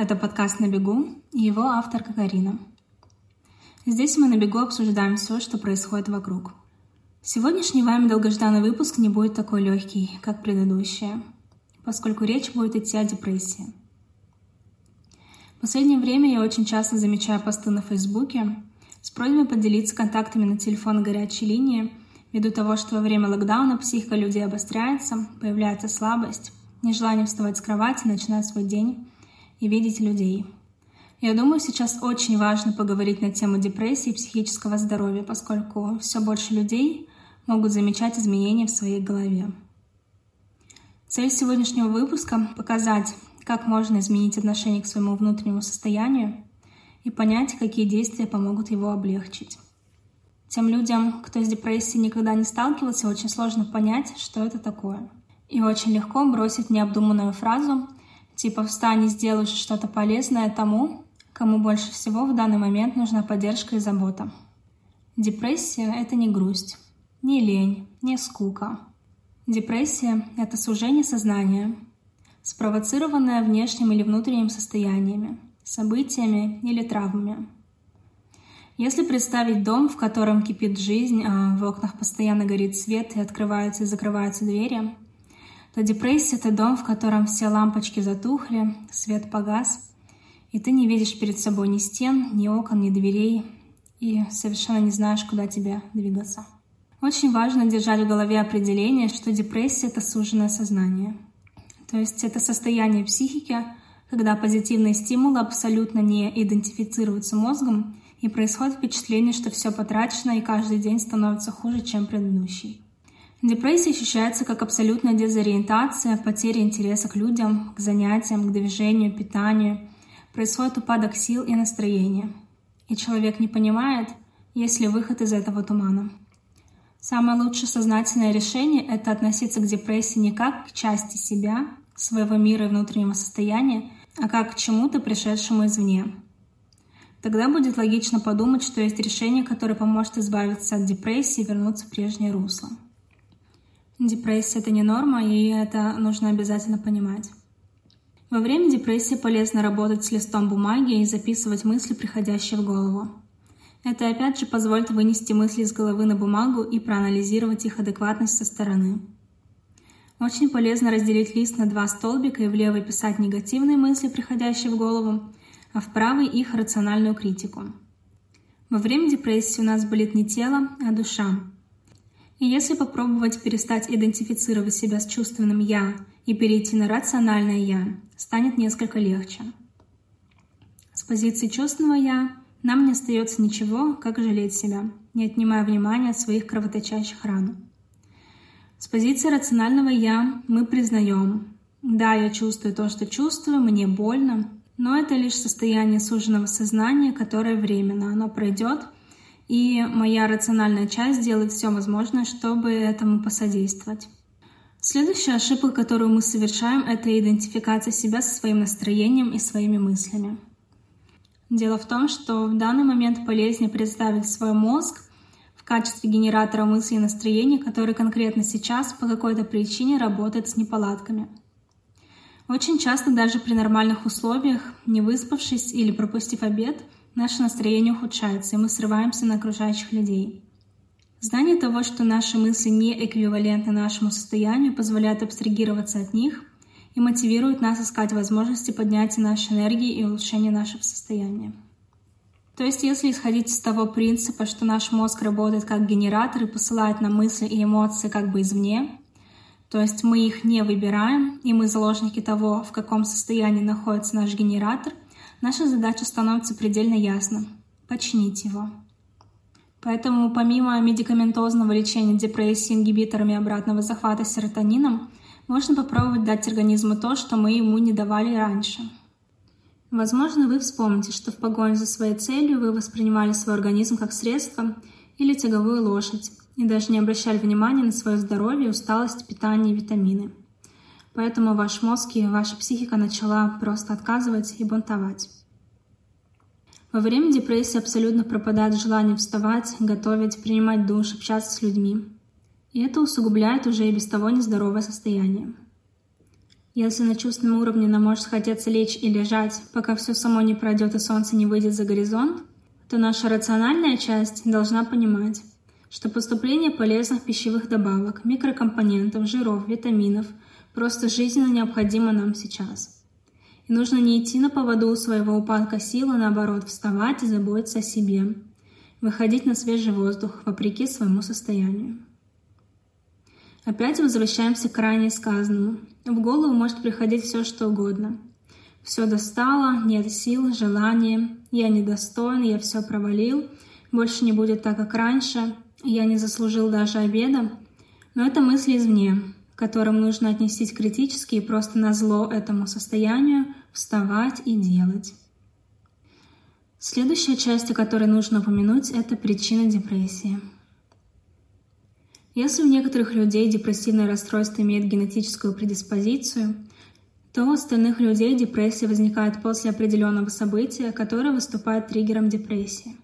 Это подкаст «На бегу» и его авторка Карина. Здесь мы на бегу обсуждаем все, что происходит вокруг. Сегодняшний вами долгожданный выпуск не будет такой легкий, как предыдущие, поскольку речь будет идти о депрессии. В последнее время я очень часто замечаю посты на Фейсбуке с просьбой поделиться контактами на телефон горячей линии ввиду того, что во время локдауна психика людей обостряется, появляется слабость, нежелание вставать с кровати, начинать свой день и видеть людей. Я думаю, сейчас очень важно поговорить на тему депрессии и психического здоровья, поскольку все больше людей могут замечать изменения в своей голове. Цель сегодняшнего выпуска — показать, как можно изменить отношение к своему внутреннему состоянию и понять, какие действия помогут его облегчить. Тем людям, кто с депрессией никогда не сталкивался, очень сложно понять, что это такое. И очень легко бросить необдуманную фразу Типа встань и сделай что-то полезное тому, кому больше всего в данный момент нужна поддержка и забота. Депрессия — это не грусть, не лень, не скука. Депрессия — это сужение сознания, спровоцированное внешним или внутренним состояниями, событиями или травмами. Если представить дом, в котором кипит жизнь, а в окнах постоянно горит свет и открываются и закрываются двери — то депрессия — это дом, в котором все лампочки затухли, свет погас, и ты не видишь перед собой ни стен, ни окон, ни дверей, и совершенно не знаешь, куда тебе двигаться. Очень важно держать в голове определение, что депрессия — это суженное сознание. То есть это состояние психики, когда позитивные стимулы абсолютно не идентифицируются мозгом, и происходит впечатление, что все потрачено и каждый день становится хуже, чем предыдущий. Депрессия ощущается как абсолютная дезориентация, потеря интереса к людям, к занятиям, к движению, питанию. Происходит упадок сил и настроения. И человек не понимает, есть ли выход из этого тумана. Самое лучшее сознательное решение — это относиться к депрессии не как к части себя, своего мира и внутреннего состояния, а как к чему-то, пришедшему извне. Тогда будет логично подумать, что есть решение, которое поможет избавиться от депрессии и вернуться в прежнее русло. Депрессия — это не норма, и это нужно обязательно понимать. Во время депрессии полезно работать с листом бумаги и записывать мысли, приходящие в голову. Это опять же позволит вынести мысли из головы на бумагу и проанализировать их адекватность со стороны. Очень полезно разделить лист на два столбика и в левый писать негативные мысли, приходящие в голову, а в правый их рациональную критику. Во время депрессии у нас болит не тело, а душа, и если попробовать перестать идентифицировать себя с чувственным «я» и перейти на рациональное «я», станет несколько легче. С позиции чувственного «я» нам не остается ничего, как жалеть себя, не отнимая внимания от своих кровоточащих ран. С позиции рационального «я» мы признаем, да, я чувствую то, что чувствую, мне больно, но это лишь состояние суженного сознания, которое временно, оно пройдет — и моя рациональная часть делает все возможное, чтобы этому посодействовать. Следующая ошибка, которую мы совершаем, это идентификация себя со своим настроением и своими мыслями. Дело в том, что в данный момент полезнее представить свой мозг в качестве генератора мыслей и настроения, который конкретно сейчас по какой-то причине работает с неполадками. Очень часто даже при нормальных условиях, не выспавшись или пропустив обед – наше настроение ухудшается, и мы срываемся на окружающих людей. Знание того, что наши мысли не эквивалентны нашему состоянию, позволяет абстрагироваться от них и мотивирует нас искать возможности поднятия нашей энергии и улучшения нашего состояния. То есть, если исходить из того принципа, что наш мозг работает как генератор и посылает нам мысли и эмоции как бы извне, то есть мы их не выбираем, и мы заложники того, в каком состоянии находится наш генератор — наша задача становится предельно ясна — починить его. Поэтому помимо медикаментозного лечения депрессии ингибиторами обратного захвата серотонином, можно попробовать дать организму то, что мы ему не давали раньше. Возможно, вы вспомните, что в погоне за своей целью вы воспринимали свой организм как средство или тяговую лошадь, и даже не обращали внимания на свое здоровье, усталость, питание и витамины. Поэтому ваш мозг и ваша психика начала просто отказывать и бунтовать. Во время депрессии абсолютно пропадает желание вставать, готовить, принимать душ, общаться с людьми. И это усугубляет уже и без того нездоровое состояние. Если на чувственном уровне нам может хотеться лечь и лежать, пока все само не пройдет и солнце не выйдет за горизонт, то наша рациональная часть должна понимать, что поступление полезных пищевых добавок, микрокомпонентов, жиров, витаминов просто жизненно необходимо нам сейчас. И нужно не идти на поводу своего упадка сил, а наоборот вставать и заботиться о себе, выходить на свежий воздух вопреки своему состоянию. Опять возвращаемся к ранее сказанному. В голову может приходить все, что угодно. Все достало, нет сил, желания, я недостоин, я все провалил, больше не будет так, как раньше, я не заслужил даже обеда. Но это мысли извне, которым нужно отнестись критически и просто на зло этому состоянию вставать и делать. Следующая часть, о которой нужно упомянуть, это причина депрессии. Если у некоторых людей депрессивное расстройство имеет генетическую предиспозицию, то у остальных людей депрессия возникает после определенного события, которое выступает триггером депрессии.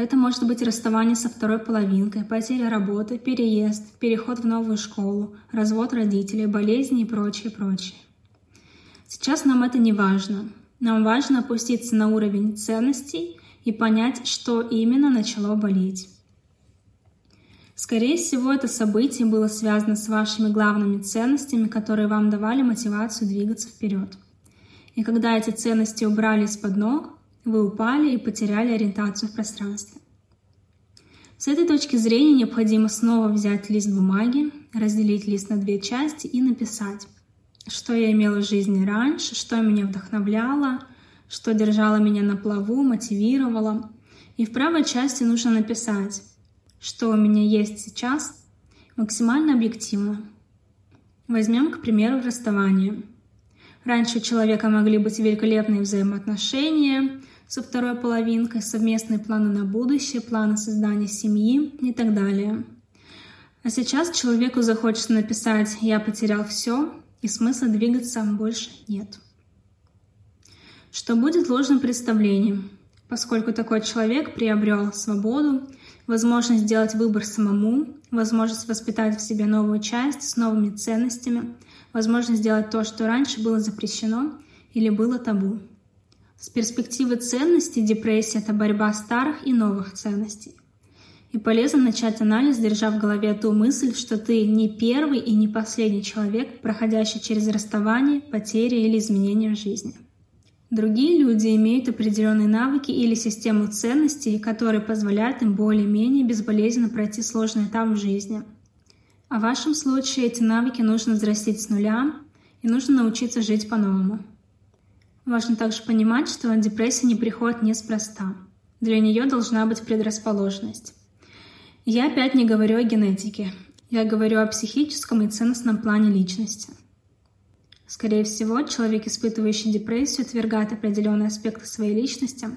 Это может быть расставание со второй половинкой, потеря работы, переезд, переход в новую школу, развод родителей, болезни и прочее, прочее. Сейчас нам это не важно. Нам важно опуститься на уровень ценностей и понять, что именно начало болеть. Скорее всего, это событие было связано с вашими главными ценностями, которые вам давали мотивацию двигаться вперед. И когда эти ценности убрали из-под ног, вы упали и потеряли ориентацию в пространстве. С этой точки зрения необходимо снова взять лист бумаги, разделить лист на две части и написать, что я имела в жизни раньше, что меня вдохновляло, что держало меня на плаву, мотивировало. И в правой части нужно написать, что у меня есть сейчас, максимально объективно. Возьмем, к примеру, расставание. Раньше у человека могли быть великолепные взаимоотношения со второй половинкой, совместные планы на будущее, планы создания семьи и так далее. А сейчас человеку захочется написать «я потерял все» и смысла двигаться больше нет. Что будет ложным представлением, поскольку такой человек приобрел свободу, возможность сделать выбор самому, возможность воспитать в себе новую часть с новыми ценностями, возможность сделать то, что раньше было запрещено или было табу. С перспективы ценностей депрессия — это борьба старых и новых ценностей. И полезно начать анализ, держа в голове ту мысль, что ты не первый и не последний человек, проходящий через расставание, потери или изменения в жизни. Другие люди имеют определенные навыки или систему ценностей, которые позволяют им более-менее безболезненно пройти сложный этап в жизни. А в вашем случае эти навыки нужно взрастить с нуля и нужно научиться жить по-новому. Важно также понимать, что депрессия не приходит неспроста. Для нее должна быть предрасположенность. Я опять не говорю о генетике. Я говорю о психическом и ценностном плане личности. Скорее всего, человек, испытывающий депрессию, отвергает определенные аспекты своей личности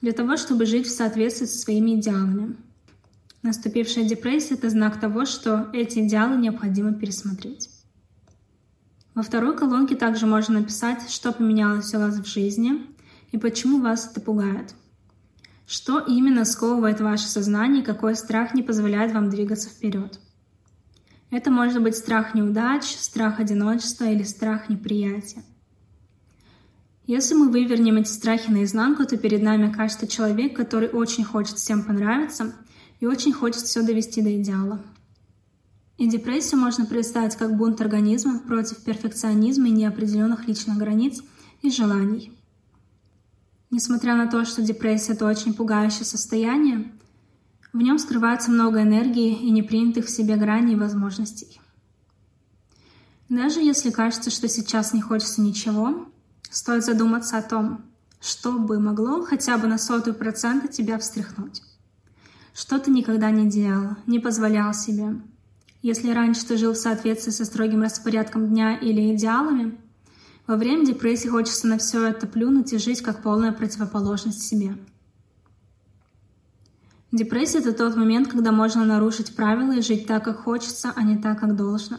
для того, чтобы жить в соответствии со своими идеалами. Наступившая депрессия — это знак того, что эти идеалы необходимо пересмотреть. Во второй колонке также можно написать, что поменялось у вас в жизни и почему вас это пугает. Что именно сковывает ваше сознание и какой страх не позволяет вам двигаться вперед. Это может быть страх неудач, страх одиночества или страх неприятия. Если мы вывернем эти страхи наизнанку, то перед нами окажется человек, который очень хочет всем понравиться и очень хочет все довести до идеала. И депрессию можно представить как бунт организма против перфекционизма и неопределенных личных границ и желаний. Несмотря на то, что депрессия — это очень пугающее состояние, в нем скрывается много энергии и непринятых в себе граней и возможностей. Даже если кажется, что сейчас не хочется ничего, стоит задуматься о том, что бы могло хотя бы на сотую процента тебя встряхнуть. Что ты никогда не делал, не позволял себе. Если раньше ты жил в соответствии со строгим распорядком дня или идеалами, во время депрессии хочется на все это плюнуть и жить как полная противоположность себе. Депрессия — это тот момент, когда можно нарушить правила и жить так, как хочется, а не так, как должно.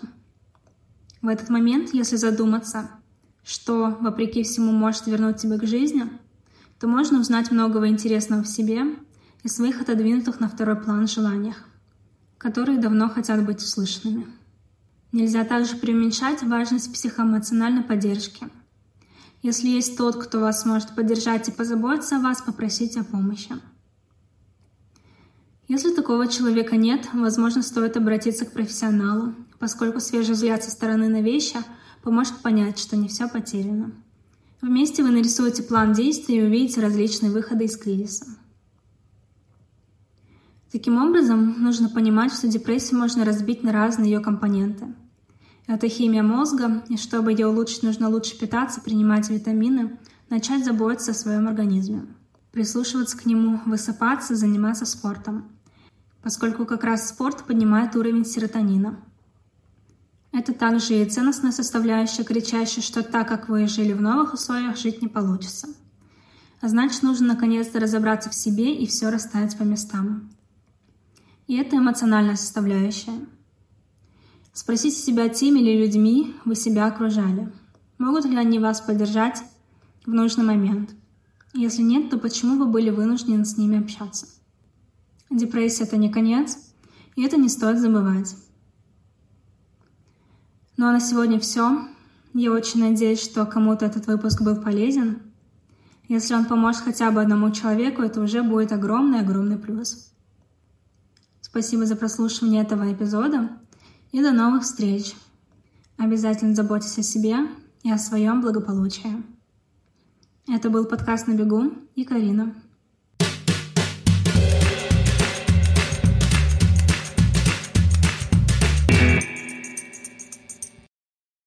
В этот момент, если задуматься, что, вопреки всему, может вернуть тебя к жизни, то можно узнать многого интересного в себе и своих отодвинутых на второй план желаниях, которые давно хотят быть услышанными. Нельзя также преуменьшать важность психоэмоциональной поддержки. Если есть тот, кто вас может поддержать и позаботиться о вас, попросите о помощи. Если такого человека нет, возможно, стоит обратиться к профессионалу, поскольку свежий взгляд со стороны на вещи поможет понять, что не все потеряно. Вместе вы нарисуете план действий и увидите различные выходы из кризиса. Таким образом, нужно понимать, что депрессию можно разбить на разные ее компоненты – это химия мозга, и чтобы ее улучшить, нужно лучше питаться, принимать витамины, начать заботиться о своем организме, прислушиваться к нему, высыпаться, заниматься спортом, поскольку как раз спорт поднимает уровень серотонина. Это также и ценностная составляющая, кричащая, что так, как вы жили в новых условиях, жить не получится. А значит, нужно наконец-то разобраться в себе и все расставить по местам. И это эмоциональная составляющая – Спросите себя, теми ли людьми вы себя окружали. Могут ли они вас поддержать в нужный момент? Если нет, то почему вы были вынуждены с ними общаться? Депрессия — это не конец, и это не стоит забывать. Ну а на сегодня все. Я очень надеюсь, что кому-то этот выпуск был полезен. Если он поможет хотя бы одному человеку, это уже будет огромный-огромный плюс. Спасибо за прослушивание этого эпизода и до новых встреч! Обязательно заботьтесь о себе и о своем благополучии. Это был подкаст «На бегу» и Карина.